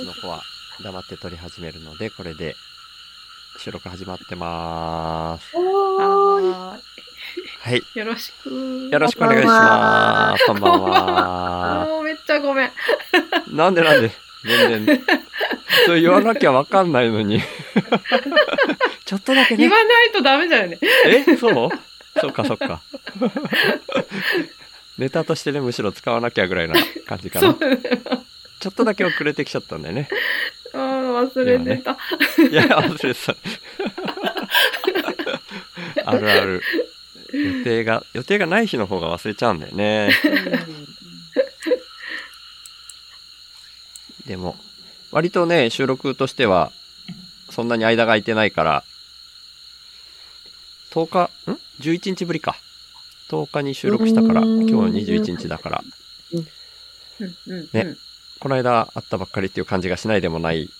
ちの子は黙って撮り始めるので、これで収録始まってまーす。ははい。ーい。よろしく。よろしくお願いします。こんばんは。もうめっちゃごめん。なんでなんで？全然。そう言わなきゃわかんないのに。ちょっとだけ言ね。わないとダメだよね。え？そう？そっかそっか。ネタとしてね、むしろ使わなきゃぐらいな感じかな。そう。ちょっとだけ遅れてきちゃったんだよね。あ ー忘れてた。いや、忘れてた。あるある。予定が、予定がない日の方が忘れちゃうんだよね。でも、割とね、収録としては、そんなに間が空いてないから、10日、ん ?11 日ぶりか。10日に収録したから、うん今日21日だから、うんうんねうんこの間会ったばっかりっていう感じがしないでもない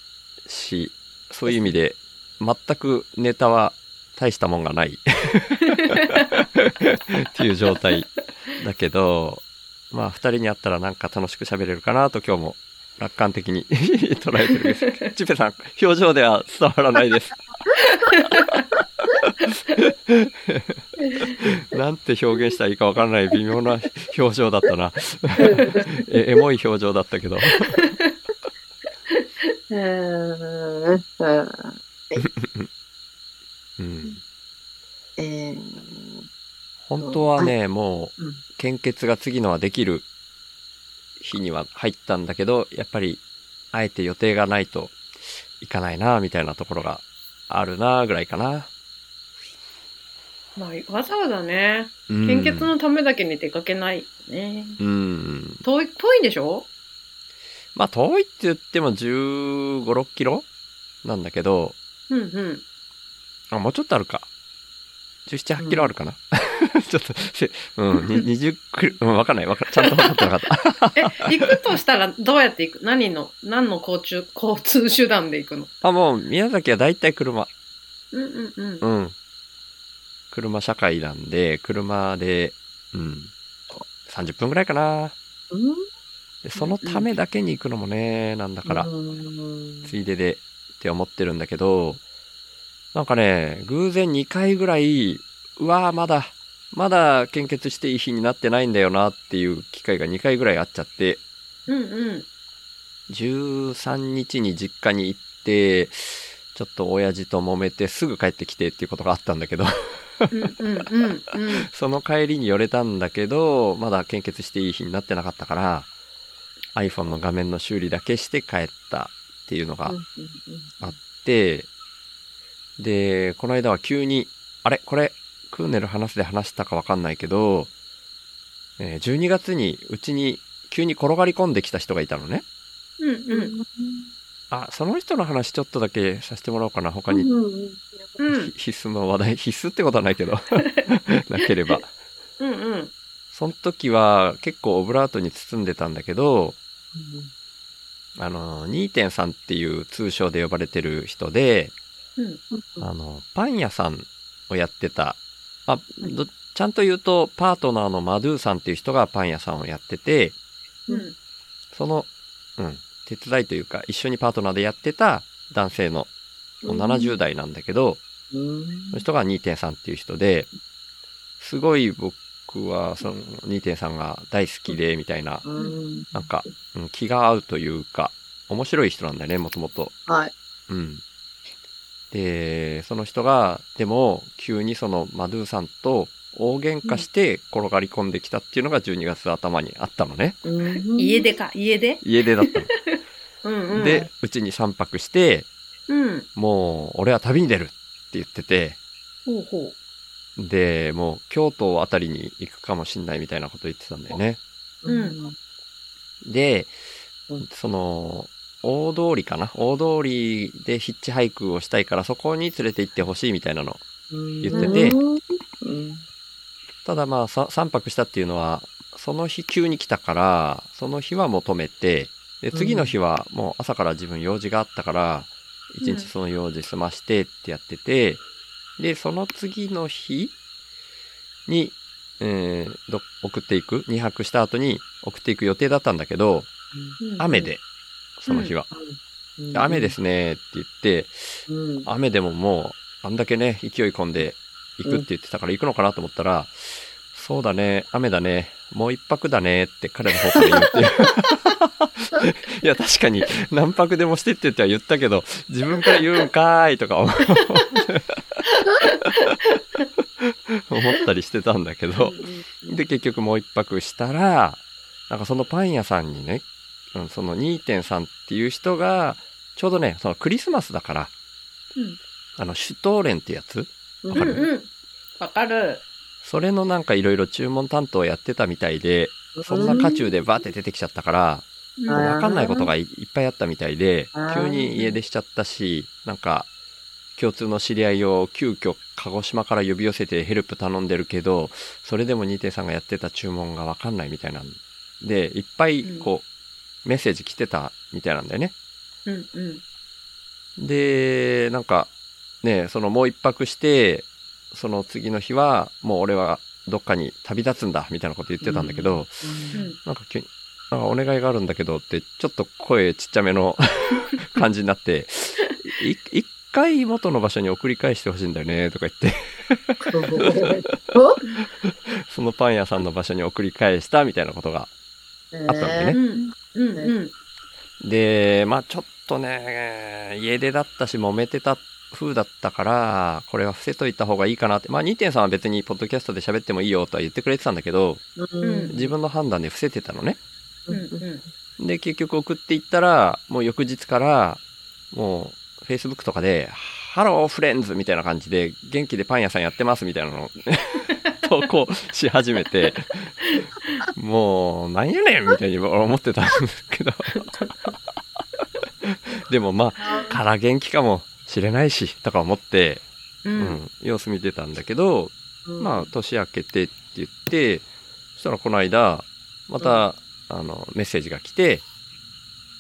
し、そういう意味で、全くネタは大したもんがないっていう状態だけど、まあ二人に会ったらなんか楽しく喋れるかなと今日も楽観的に 捉えてるんですけど。チペさん、表情では伝わらないです。なんて表現したらいいかわからない微妙な表情だったな。えエモい表情だったけど。うんうん、えー本当はね、もううん、献血が次のはできる日には入ったんだけど、やっぱり、あえて予定がないといかないな、みたいなところがあるな、ぐらいかな。まあ、わざわざね、うん献血のためだけに出かけないよね。うん。遠い、遠いでしょ？まあ、遠いって言っても15、6キロなんだけど、うんうん。あ、もうちょっとあるか。17、8キロあるかな。ちょっと、せうん、に 20キロ、うん、わかんない、わかんちゃんと分かってなかった。え、行くとしたらどうやって行く？何の、何の交通、交通手段で行くの？あ、もう、宮崎はだいたい車。うんうんうん。うん。車社会なんで、車で、うん、30分ぐらいかな。うんでそのためだけに行くのもね、なんだから、うんついででって思ってるんだけど、なんかね、偶然2回ぐらい、うわーまだ、まだ献血していい日になってないんだよなっていう機会が2回ぐらいあっちゃって、うんうん。13日に実家に行って、ちょっと親父と揉めてすぐ帰ってきてっていうことがあったんだけど。その帰りに寄れたんだけど、まだ献血していい日になってなかったから、iPhone の画面の修理だけして帰ったっていうのがあって、で、この間は急に、あれ？これ、クーネル話すで話したかわかんないけど、えー12月にうちに急に転がり込んできた人がいたのね。うんうん。あ、その人の話ちょっとだけさせてもらおうかな。他に、うんひ必須の話題、必須ってことはないけど、なければ。うんうん。その時は結構オブラートに包んでたんだけど、あの、2.3っていう通称で呼ばれてる人で、うん。あの、パン屋さんをやってた、あ、どちゃんと言うと、パートナーのマドゥさんっていう人がパン屋さんをやってて、うん。その、うん、手伝いというか、一緒にパートナーでやってた男性の、もう70代なんだけど、その人が2.3っていう人で、すごい僕は、その2.3が大好きで、みたいな、なんか、うん気が合うというか、面白い人なんだよね、もともと。はい。うん。で、その人が、でも、急にそのマドゥさんと大喧嘩して転がり込んできたっていうのが12月頭にあったのね。家出か、家出？家出だったの。うんうん。で、うちに3泊して、うん。もう、俺は旅に出るって言ってて、ほうほで、もう、京都あたりに行くかもしんないみたいなこと言ってたんだよね。うんでうん、その、大通りかな？大通りでヒッチハイクをしたいからそこに連れて行ってほしいみたいなの。言っててただまあさ3泊したっていうのは、その日急に来たから、その日はもう止めて、で、次の日はもう朝から自分用事があったから、一日その用事済ましてってやってて、で、その次の日に、えーど送っていく、2泊した後に送っていく予定だったんだけど、う。雨で、その日は。雨ですねって言って、うん。雨でももう、あんだけね、勢い込んで行くって言ってたから行くのかなと思ったら、そうだね、雨だね、もう一泊だねって彼の方から言うって いや、確かに何泊でもしてって言っては言ったけど、自分から言うんかーいとか思 思ったりしてたんだけど、で、結局もう一泊したら、なんかそのパン屋さんにね、うんその2.3っていう人が、ちょうどね、そのクリスマスだから、うん。あの、シュトーレンってやつ？うんわかる？うんうん。わかる。それのなんかいろいろ注文担当やってたみたいで、そんな渦中でバーって出てきちゃったから、わかんないことがいいっぱいあったみたいで急に家出しちゃったし、なんか、共通の知り合いを急遽鹿児島から呼び寄せてヘルプ頼んでるけど、それでも2.3がやってた注文がわかんないみたいなんで、いっぱいこう、メッセージ来てたみたいなんだよね。うんうん。で、なんか、ね、そのもう一泊して、その次の日は、もう俺はどっかに旅立つんだ、みたいなこと言ってたんだけど、うん。なんか急に、なんかお願いがあるんだけどって、ちょっと声ちっちゃめの 感じになって、い一回元の場所に送り返してほしいんだよね、とか言って、お そのパン屋さんの場所に送り返した、みたいなことが。あったんでねうんうんうん。で、まあちょっとね、家出だったし揉めてた風だったから、これは伏せといた方がいいかなって。まあ2.3は別にポッドキャストで喋ってもいいよとは言ってくれてたんだけど、うん自分の判断で伏せてたのね。うんうん。で、結局送っていったら、もう翌日から、もう、Facebook とかで、 Hello friends みたいな感じで、元気でパン屋さんやってますみたいなのを 投稿し始めて、もう、なんやねんみたいに思ってたんですけど。でもまあ、から元気かもしれないし、とか思って、う、うん、様子見てたんだけど、まあ、年明けてって言って、そしたらこの間、また、あの、メッセージが来て、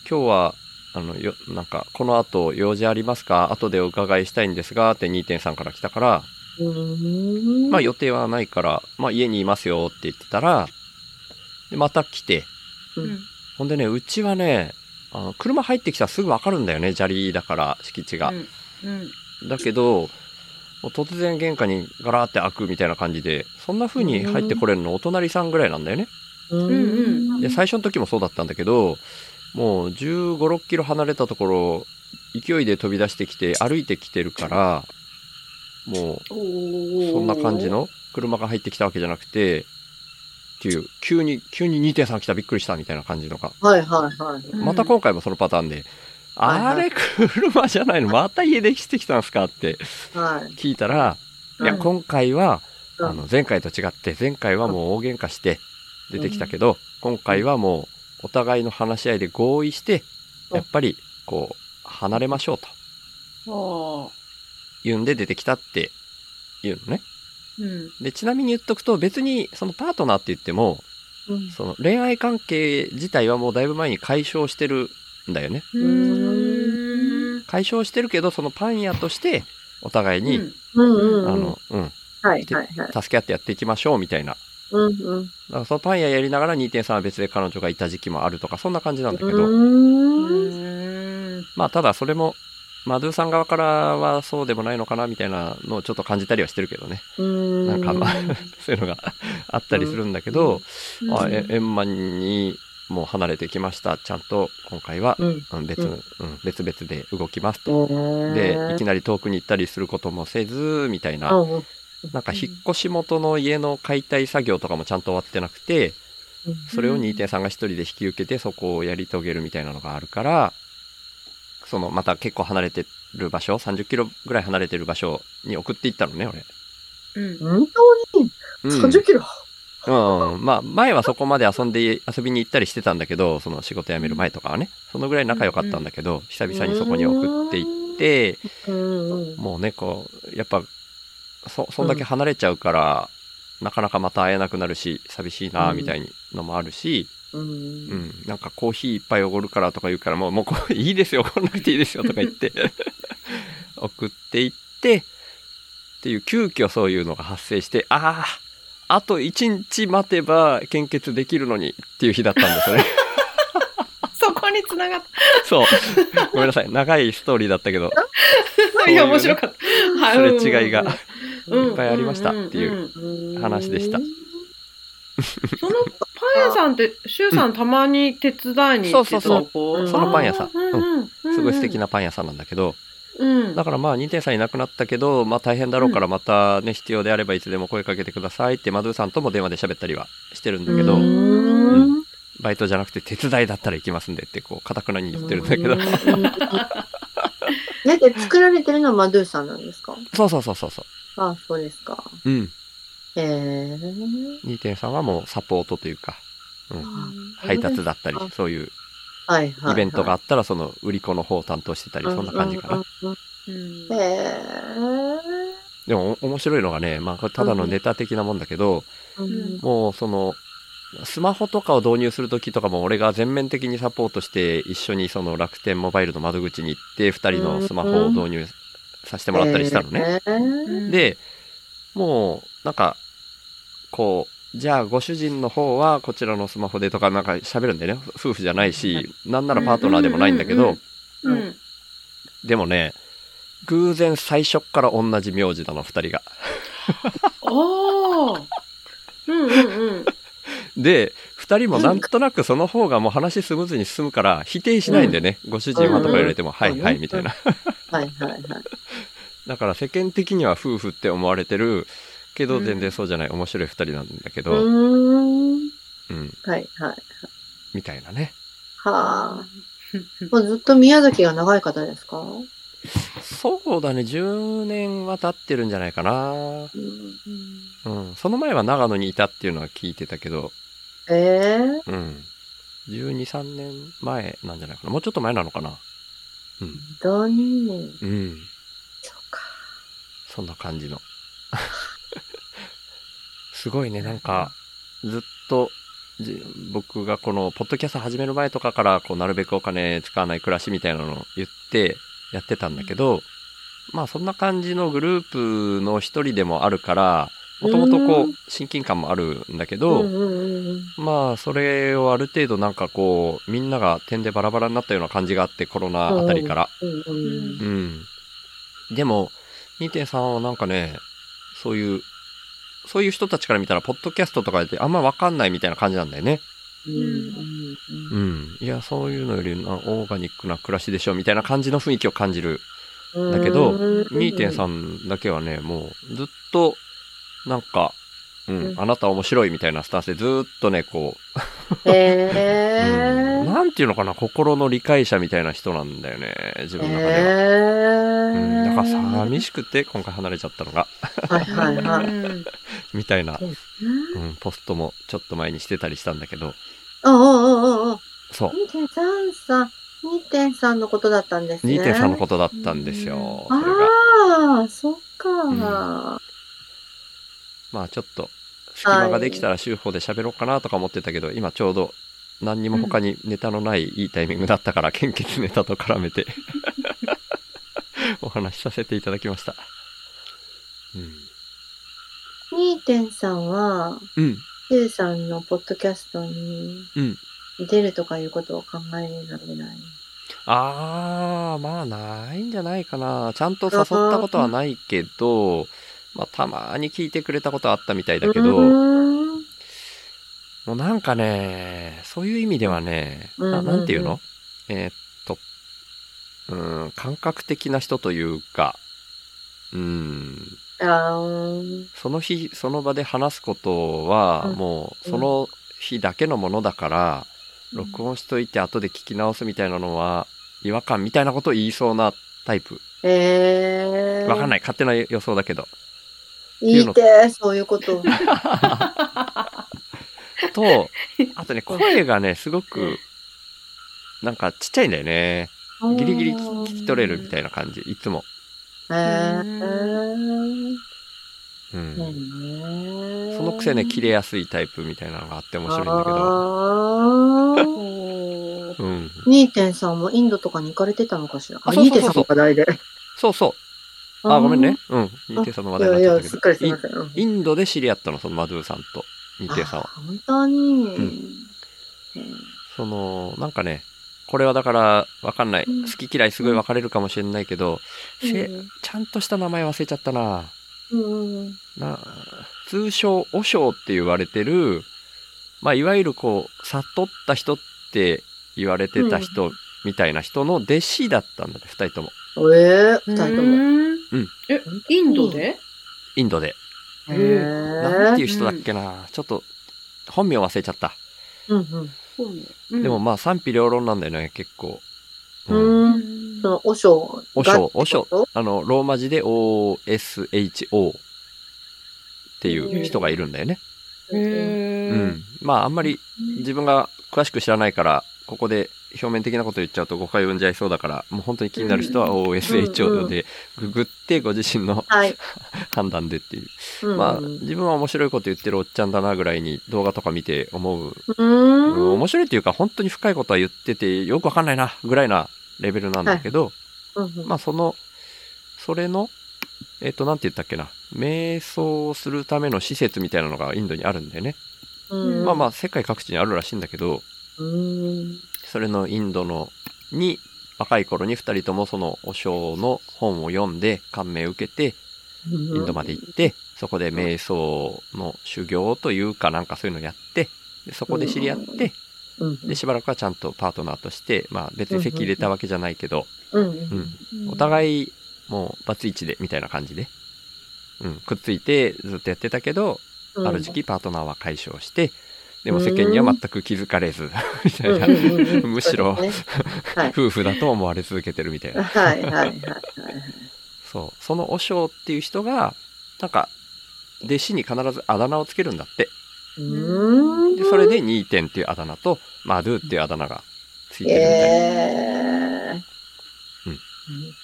今日は、あの、よ、なんか、この後用事ありますか？後でお伺いしたいんですが、って2.3から来たから、うん。まあ予定はないから、まあ家にいますよって言ってたら、で、また来て、うん。ほんでね、うちはね、あの車入ってきたらすぐわかるんだよね、砂利だから、敷地が。うん。だけど、突然玄関にガラーって開くみたいな感じで、そんな風に入ってこれるのお隣さんぐらいなんだよね。うんで、最初の時もそうだったんだけど、もう15、6キロ離れたところ、勢いで飛び出してきて歩いてきてるから、もう、おそんな感じの車が入ってきたわけじゃなくて、っていう、急に、急に2.3来たびっくりしたみたいな感じのが。はいはいはい。うんまた今回もそのパターンで、はいあれ車じゃないの？また家でしてきたんすか？ってはい。聞いたら、いや、うん今回は、うんあの、前回と違って、前回はもう大喧嘩して出てきたけど、今回はもうお互いの話し合いで合意して、うんやっぱり、こう、離れましょうと言うんで出てきたって言うのね。うんで、ちなみに言っとくと、別にそのパートナーって言っても、うんその恋愛関係自体はもうだいぶ前に解消してるんだよね。うーん解消してるけど、そのパン屋として、お互いに。あの、うん、はいはいはい。助け合ってやっていきましょうみたいな。うんうん。だからそのパン屋やりながら2.3は別で彼女がいた時期もあるとか、そんな感じなんだけど、まあただそれも、マドゥさん側からはそうでもないのかなみたいなのをちょっと感じたりはしてるけどね。うん。なんかまあ そういうのがあったりするんだけど、うんあえ円満にもう離れてきました。ちゃんと今回は、うん。うん別、ううんん、別々で動きますと。で、いきななり遠くに行ったりすることもせず、みたいな。うんなんか引っ越し元の家の解体作業とかもちゃんと終わってなくて、それを2.3が一人で引き受けてそこをやり遂げるみたいなのがあるから、そのまた結構離れてる場所、30キロぐらい離れてる場所に送っていったのね、俺。うん本当に？うん。30キロ？うん。まあ、前はそこまで遊んで、遊びに行ったりしてたんだけど、その仕事辞める前とかはね、そのぐらい仲良かったんだけど、久々にそこに送っていって、うんうん。もうね、こう、やっぱ、そ、そんだけ離れちゃうから、なかなかまた会えなくなるし、寂しいな、うんみたいのもあるし、う。うんん、なんかコーヒーいっぱいおごるからとか言うから、もう、もういいですよ、おごらなくていいですよ、とか言って、送っていって、っていう、急遽そういうのが発生して、ああ、あと1日待てば献血できるのにっていう日だったんですよね。そここに繋がっそう。ごめんなさい。長いストーリーだったけど、た。いや、面白かった。はいすれ違いがうんいっぱいありましたっていううん。話でした。そのパン屋さんって、シュウさんたまに手伝いに行ってたそうそうこそう。そのパン屋さん。すごい素敵なパン屋さんなんだけど、うん。だからまあ、2点さんいなくなったけど、まあ大変だろうからまたね、必要であればいつでも声かけてくださいって、マドゥさんとも電話で喋ったりはしてるんだけど、うん。バイトじゃなくて手伝いだったら行きますんでって、こう、かたくなに言ってるんだけど、ね、で、作られてるのはマドゥさんなんですか？そうそうそうそうそあ、そうですか。う。うん。へえ。2点さんはもうサポートというか、うん、あ配達だったりあ、そういう。イベントがあったら、その売り子の方を担当してたり、そんな感じかな。でも、お面白いのがね、まあ、これただのネタ的なもんだけど、うんもう、その、スマホとかを導入するときとかも俺が全面的にサポートして一緒にその楽天モバイルの窓口に行って2人のスマホを導入させてもらったりしたのね。へえで、もうなんかこう、じゃあご主人の方はこちらのスマホでとかなんか喋るんだよね。夫婦じゃないし、なんならパートナーでもないんだけど。でもね、偶然最初っから同じ名字なの、2人が。おー。うんうんうん。で、二人もなんとなくその方がもう話スムーズに進むから否定しないんでね、ご主人はとか言われても、はいはいみたいな。はいはいはい。だから世間的には夫婦って思われてるけどうん全然そうじゃない面白い二人なんだけうど、うん、ーん。はいはい。みたいなね。はあ。もうずっと宮崎が長い方ですか？そうだね、10年は経ってるんじゃないかな。うんうん。その前は長野にいたっていうのは聞いてたけど、ええうん。12、3年前なんじゃないかな。もうちょっと前なのかな。うん。だね。うん。そうか。そんな感じの。すごいね、なんか、ずっと、じ僕がこの、ポッドキャスト始める前とかから、こう、なるべくお金使わない暮らしみたいなのを言って、やってたんだけど、まあ、そんな感じのグループの一人でもあるから、もともとこうう、親近感もあるんだけど、まあ、それをある程度なんかこう、みんなが点でバラバラになったような感じがあって、コロナあたりから。うん。でも、2.3はなんかね、そういう、そういう人たちから見たら、ポッドキャストとかであんまわかんないみたいな感じなんだよね。うん。うん。うん。いや、そういうのよりな、オーガニックな暮らしでしょ、みたいな感じの雰囲気を感じる。うんだけどうん。2.3だけはね、もう、ずっと、なんか、うん、うん。あなた面白いみたいなスタンスでずっとね、こへう、えうん、なんていうのかな、心の理解者みたいな人なんだよね、自分の中では。へうん、だからえ寂しくて、今回離れちゃったのが、はいはいはい。うんみたいな、うんうん、ポストもちょっと前にしてたりしたんだけど、うんうんうんうん。そう、2.3さん、2.3のことだったんですね。2.3のことだったんですよ。ああ、そっか。んまあちょっと、隙間ができたら週報で喋ろうかなとか思ってたけど、今ちょうど何にも他にネタのないいいタイミングだったから、献血ネタと絡めて お話しさせていただきました。2.3は、うん。うん。Q さんのポッドキャストにうん出るとかいうことを考えられない？あー、まあないんじゃないかな。ちゃんと誘ったことはないけど、まあたまに聞いてくれたことはあったみたいだけど、うーんもうなんかね、そういう意味ではね、うんうんうなんなんていうの？えーっと、うん、感覚的な人というか、うん、その日、その場で話すことは、うんもう、その日だけのものだから、録音しといて後で聞き直すみたいなのは、違和感みたいなことを言いそうなタイプ。えー。。わかんないい。勝手な予想だけど。言いて、そういうこと。と、あとね、声がね、すごく、なんかちっちゃいんだよね。ギリギリ聞き取れるみたいな感じ、いつも。へー。うん。ねそのくせね、切れやすいタイプみたいなのがあって面白いんだけど。あーうん。2.3もインドとかに行かれてたのかしら？あそうそうそう2.3の課題で。そうそう。あ、ごめんね。うん。2.3の話いやいや、題になっちゃったけど。みません。うんインドで知り合ったの、そのマドゥさんと2.3は。あ本当に。んその、なんかね、これはだから、わかんない。うん好き嫌いすごい分かれるかもしれないけど、せちゃんとした名前忘れちゃったな。うん。な、通称、和尚って言われてる、まあ、いわゆるこう、悟った人って言われてた人みたいな人の弟子だったんだね、二人とも。ええ二人とも。うんうんえ、インドで？インドで。へなんていうえ。人だっけな。ちょっと、本名忘れちゃった。うんうん。そうねうんでもまあ、賛否両論なんだよね、結構。ううんん。その、おしょう。和尚、和尚。あの、ローマ字で OSHO っていう人がいるんだよね。へうーん。まあ、あんまり自分が詳しく知らないから、ここで表面的なこと言っちゃうと誤解を生んじゃいそうだから、もう本当に気になる人はうん OSHO でググってご自身のはい。判断でっていう。うんまあ、自分は面白いこと言ってるおっちゃんだなぐらいに動画とか見て思う。うん。面白いっていうか本当に深いことは言っててよくわかんないなぐらいなレベルなんだけど、うんまあその、それの、えっ、と、なんて言ったっけな。瞑想するための施設みたいなのがインドにあるんだよね。うんまあまあ世界各地にあるらしいんだけど、うん。それのインドの、に、若い頃に二人ともそのお尚の本を読んで感銘を受けて、インドまで行って、そこで瞑想の修行というかなんかそういうのをやって、でそこで知り合って、うん。で、しばらくはちゃんとパートナーとして、まあ別に席入れたわけじゃないけど、うん。うん。お互い、もう、バツイチで、みたいな感じで。うん。くっついて、ずっとやってたけど、うん。ある時期パートナーは解消して、でも世間には全く気づかれず、みたいな。むしろねはい。夫婦だと思われ続けてるみたいな。はいはいはいはい。そう。その和尚っていう人が、なんか、弟子に必ずあだ名をつけるんだって。うん。で、それで2点っていうあだ名と、マドゥっていうあだ名がついてるみたいな。えー。うん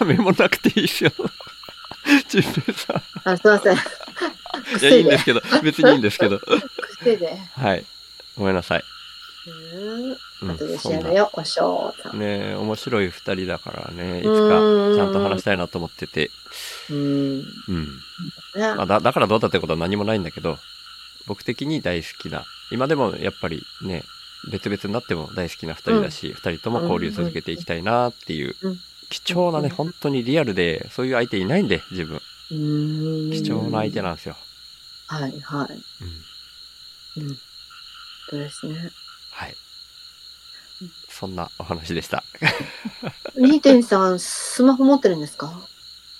ま メモなくていいですよ。ちんぺいさあ、すいません。ん。いや、いいんですけど、別にいいんですけど。癖で。はい。ごめんなさい。うん。で調べよう、おしょうさん。ねえ面白い二人だからね、いつかうんちゃんと話したいなと思ってて。うん。ねうん。まあ、だだからどうだってことは何もないんだけど、僕的に大好きな。今でもやっぱりね、別々になっても大好きな二人だし、二、人とも交流続けていきたいなっていううん、貴重なね、うん本当にリアルで、そういう相手いないんで、自分。うん。貴重な相手なんですよ。はいはい。うん。うん。そうですね。はい。そんなお話でした。ニーテンさん、スマホ持ってるんですか？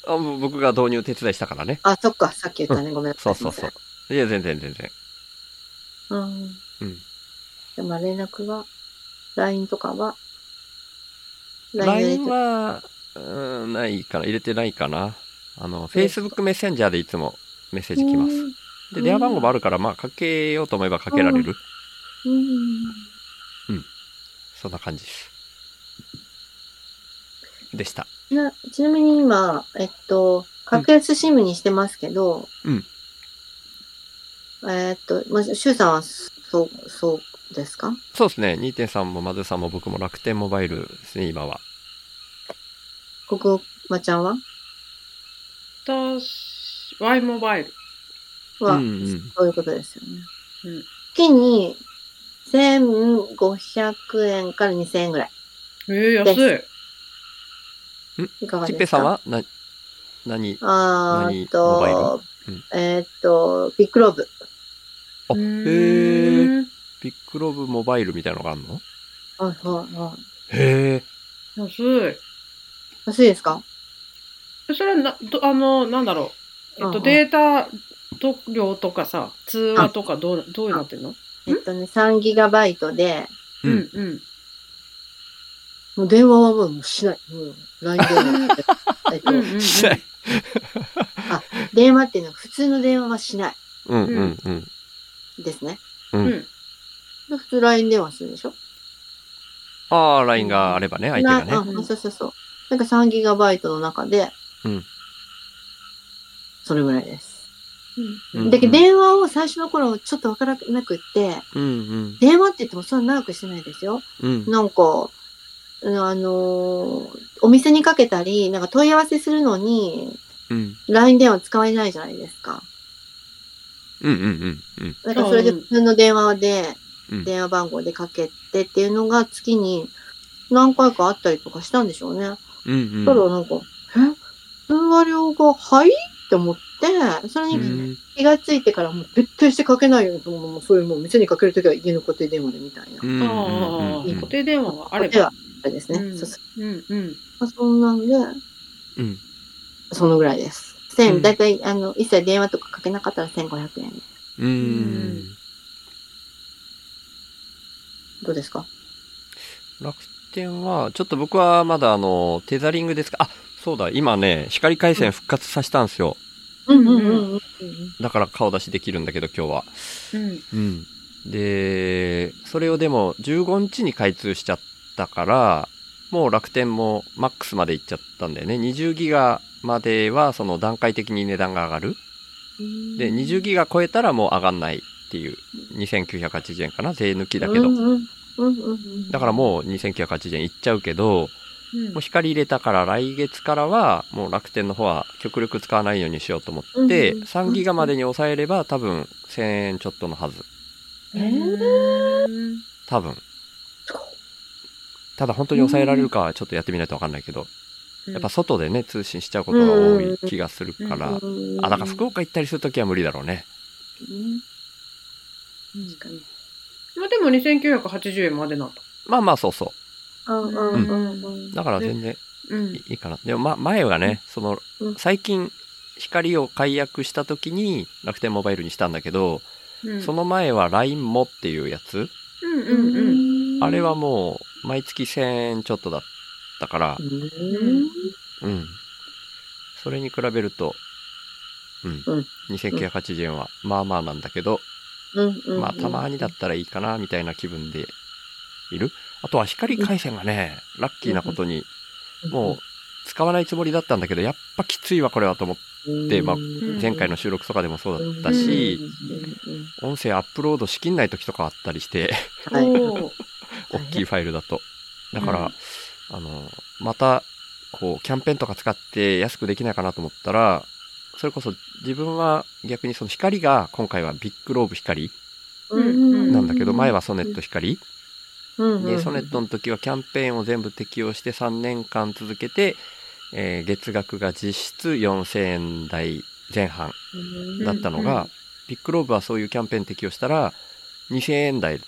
あ僕が導入手伝いしたからね。あ、そっか、さっき言ったね。ごめんなさい。そうそうそう。いや、全然全然。うん。うん。でも連絡は、LINE とかは、LINE では、うん、ないかな。入れてないかな。あの、Facebook メッセンジャーでいつもメッセージ来ます。で、電話番号もあるから、まあ、かけようと思えばかけられる。うん。そんな感じです。でした。なちなみに今、えっと、格安シムにしてますけど、うんえっと、まあ、シュウさんは、そう、そうですか？そうですね。2.3もマズさんも僕も楽天モバイルですね、今は。国馬ちゃんは？私、Y モバイル。は、そういうことですよね。うん月に、1500円から2000円ぐらい。えー、安い。いかがですか？ちっぺさんは？な、何あーと、うんえーっと、ビッグローブ。あ、うへーえ。んビッグロブモバイルみたいなのがあるの？はいはいはい。へえ。安い。安いですか？それはな、どあの、なんだろう。えっと、うんうんデータと量とかさ、通話とかどう、どうなってんの？えっとね、3ギガバイトで、ううんん、うん。もう電話はもうしない。もう LINE 電話。しない。電話っていうのは普通の電話はしないうんうんうん。ですね。うん普通 LINE 電話するでしょ？ああ、LINE があればね、相手がね。そうそうそう。なんか3ギガバイトの中で、うんそれぐらいです。うんだけど電話を最初の頃ちょっとわからなくって、うんうん。電話って言ってもそんな長くしてないですよ。うん。なんか、あのーお店にかけたり、なんか問い合わせするのに、うん。LINE 電話使えないじゃないですか。うんうんうんうん。だからそれで普通の電話で、うん電話番号でかけてっていうのが月に何回かあったりとかしたんでしょうね。うんただなんか、え？通話料が、はいって思って、それにうん。気がついてからもう徹底してかけないようにと思うもうそういうもう店にかけるときは家の固定電話でみたいな。うん。ああ、うん固定電話があれではば。あれですね。うんそうそううんうん。まあ、そんなんで、うん。そのぐらいです。う千、んだいたい、あの、一切電話とかかけなかったら1500円です。うん。どうですか？楽天は、ちょっと僕はまだあの、テザリングですか？あ、そうだ、今ね、光回線復活させたんですよ。うんうんうんうん。だから顔出しできるんだけど、今日は。うん。うん。で、それをでも15日に開通しちゃったから、もう楽天もマックスまで行っちゃったんだよね。20ギガまではその段階的に値段が上がる。で、20ギガ超えたらもう上がんないっていう、2980円かな税抜きだけど。だからもう2980円いっちゃうけど、うんもう光入れたから来月からはもう楽天の方は極力使わないようにしようと思って、うん3ギガまでに抑えれば多分1000円ちょっとのはず。えー多分。ただ本当に抑えられるかはちょっとやってみないとわかんないけど、やっぱ外でね、通信しちゃうことが多い気がするから、うんあ、だから福岡行ったりするときは無理だろうね。確かに。まあでも2980円までなんだ。まあまあそうそう。だから全然うんいいかな。でもま、前はね、そのうん、最近、光を解約したときに楽天モバイルにしたんだけど、うん。その前は LINE もっていうやつ。あれはもう毎月1000円ちょっとだったからう、んうん。それに比べると、うん。うん2980円はまあまあなんだけど、まあたまにだったらいいかなみたいな気分でいる。あとは光回線がね、ラッキーなことに、もう使わないつもりだったんだけど、やっぱきついわこれはと思って、まあん前回の収録とかでもそうだったし、音声アップロードしきんない時とかあったりして、大きいファイルだと。だから、あの、また、こう、キャンペーンとか使って安くできないかなと思ったら、それこそ自分は逆にその光が今回はビッグローブ光なんだけど、前はソネット光。で、ソネットの時はキャンペーンを全部適用して3年間続けて、えー月額が実質4000円台前半だったのが、うんビッグローブはそういうキャンペーン適用したら2000円台っ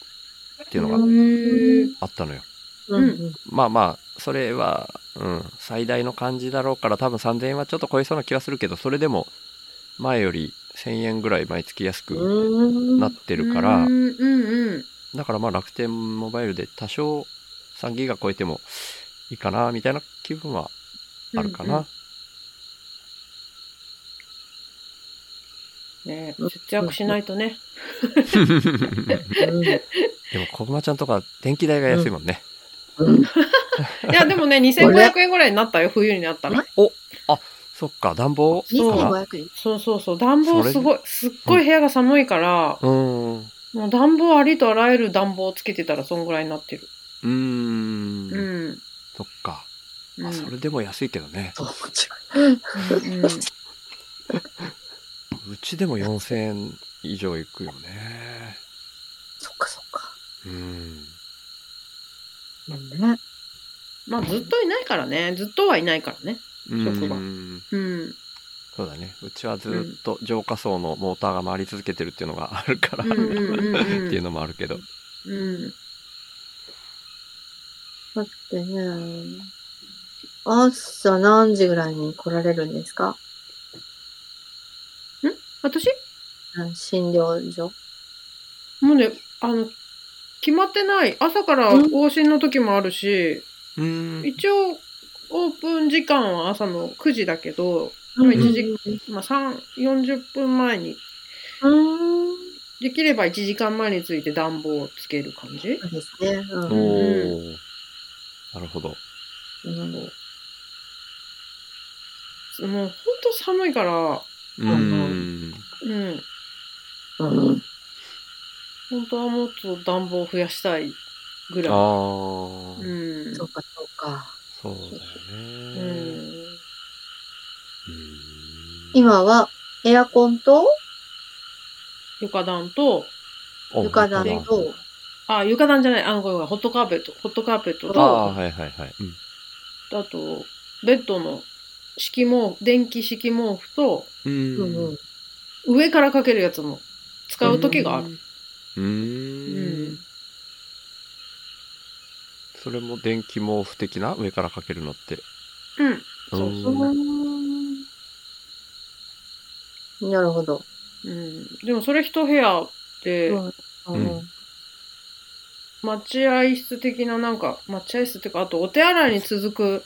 ていうのへがーあったのよ。うんまあまあ、それは、うん、最大の感じだろうから多分3000円はちょっと超えそうな気がするけど、それでも前より1000円ぐらい毎月安くなってるからう、んうんうん。だからまあ楽天モバイルで多少3ギガ超えてもいいかな、みたいな気分はあるかな。ねえ節約しないとね。でも、こぐまちゃんとか電気代が安いもんね。いや、でもね、2500円ぐらいになったよ、冬になったら。そっか、暖房かな2500円。そうそうそう。暖房すごい、すっごい部屋が寒いから、うーん。うもう暖房ありとあらゆる暖房をつけてたらそんぐらいになってる。ー。うんん。そっか。うんあ、それでも安いけどね。そう、もち。うんうちでも4000円以上いくよね。そっかそっか。うん。ね。まあずっといないからね。ずっとはいないからね。職場うんうん。そうだね。うちはずっと浄化層のモーターが回り続けてるっていうのがあるから、うんうんうんうん っていうのもあるけど。うん。だってね、朝何時ぐらいに来られるんですか？ん？診療所。もうね、あの、決まってない。朝から往診の時もあるし、うん。一応、オープン時間は朝の9時だけど、まあ一時まあ、3、40分前に、うん。できれば1時間前について暖房をつける感じ？そうですね。うおん。ー。なるほど。うんもうほんと寒いから、うん。うん。うん。本当はもっと暖房を増やしたいぐらい。ああ、うん。そうか、そうか。そうだようね。ん。うん今はエアコンと床暖と、お床暖本と、あ、床暖じゃない、あの、ごめんごめんホットカーペット、ホットカーペットああ、と、はいはいはい。うんあと、ベッドの敷毛布、電気敷毛布と、うん。うんうん上からかけるやつも使う時がある。う。んん。それも電気毛布的な？上からかけるのって。うん。そうそううんなるほど。うん。でもそれ一部屋で、うんうん待合室的ななんか、待合室っていうか、あとお手洗いに続く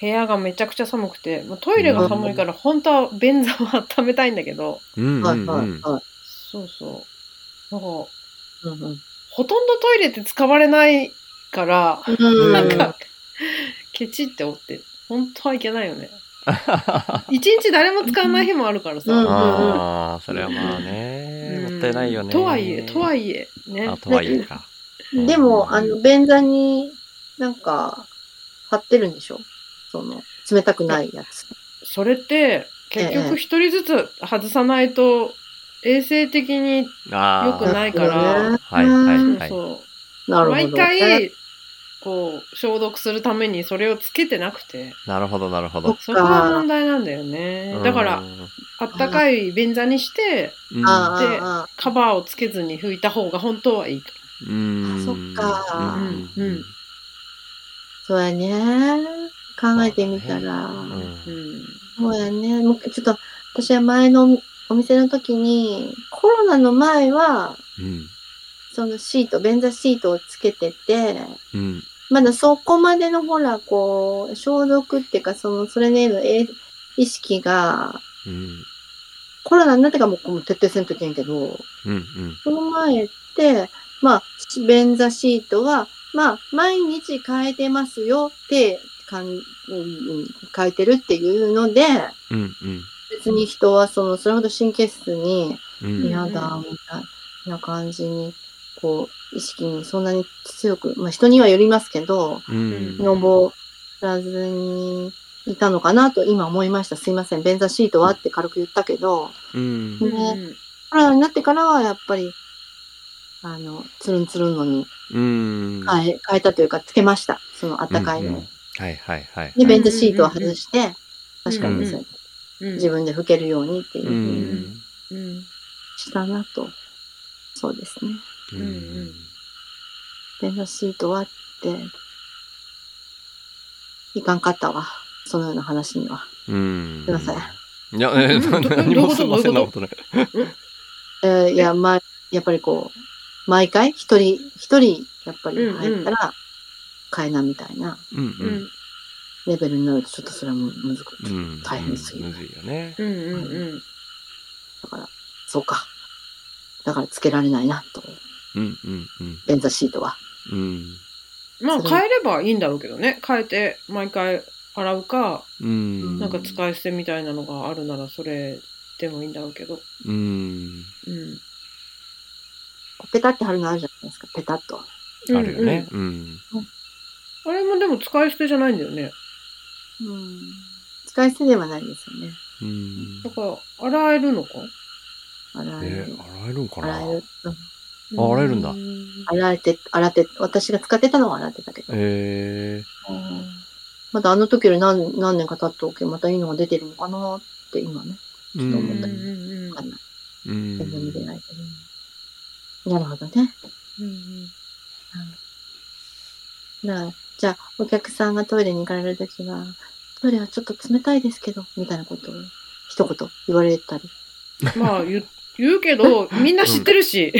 部屋がめちゃくちゃ寒くて、まあ、トイレが寒いから本当は便座は温めたいんだけど、うんはい。はいはい。そうそう。なんか、うんうんほとんどトイレって使われないから、うんなんか、ケチっておって、本当はいけないよね。一日誰も使わない日もあるからさ。うんああ、それはまあね、うんもったいないよね。とはいえ、とはいえ、ねあ、。とはいえか。でも、あの、便座になんか貼ってるんでしょ？その、冷たくないやつ。それって、結局一人ずつ外さないと、衛生的にあ良くないから、ねはいはいはい。そう。なるほど。毎回、こう、消毒するためにそれをつけてなくて、なるほどなるほど。そこが問題なんだよね。だからう、ん、あったかい便座にして、でカバーをつけずに拭いた方が本当はいいと。うんそっかうんうんそうやね。考えてみたら。うんうん。そうやね。もうちょっと、私は前のお店の時に、コロナの前は、うんそのシート、便座シートをつけてて、うん。まだそこまでのほら、こう、消毒っていうか、その、それへのえ意識が、うん。コロナになってからもう徹底せんといけんけど、うんうん。その前って、まあ、し便座シートは、まあ、毎日変えてますよって、かん、うん、うん変えてるっていうので、うんうん。別に人はその、それほど神経質に、うん。嫌だ、みたいな感じに、こう、意識にそんなに強く、まあ人にはよりますけど、うん登らずにいたのかなと今思いました。すいません。便座シートはって軽く言ったけど、うんねコロナになってからはやっぱり、あの、つるんつるんのにうん変え、変えたというか、つけました。そのあったかいのを。うんうんはいはいはいで、便座シートを外して、確かにそううん自分で拭けるようにっていううふうに。したなと。そうですね。うんうん便座シートはって、いかんかったわ。そのような話には。うんすいません。いや、え何もすいませんなことない。えー いや、まあ、やっぱりこう、毎回？一人、一人、やっぱり入ったら、変えなみたいなうんうん。レベルになると、ちょっとそれはむむずく。大変すぎるむずいよね。うんうんうん。だから、そうか。だからつけられないな、と。うんうんうん。便座シートは。うん。まあ変えればいいんだろうけどね。変えて毎回洗うか、うん。なんか使い捨てみたいなのがあるならそれでもいいんだろうけど。うん。うん。ペタって貼るのあるじゃないですか、ペタッと。あるよね。うん。あれもでも使い捨てじゃないんだよね。うん。使い捨てではないですよね。うんだ。から、洗えるのか？洗える。えー、洗えるんかな？洗える。うんあ洗えるんだうん洗えて、洗って、私が使ってたのは洗ってたけど。えまだあの時より何何年か経っておけばまたいいのが出てるのかなって今ね。ー。ちょっと思うんったうんわかんない。うん。全然見てないけど。なるほどね。うんじゃあ、お客さんがトイレに行かれるときは、トイレはちょっと冷たいですけど、みたいなことを一言言われたり。まあ言う言うけど、みんな知ってるし、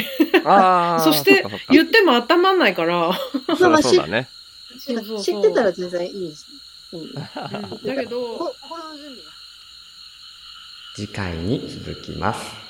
ああ。そして言っても温まんないから。そうだね。知ってたら全然いいし。いい。うんだけど、こ心の準備が。次回に続きます。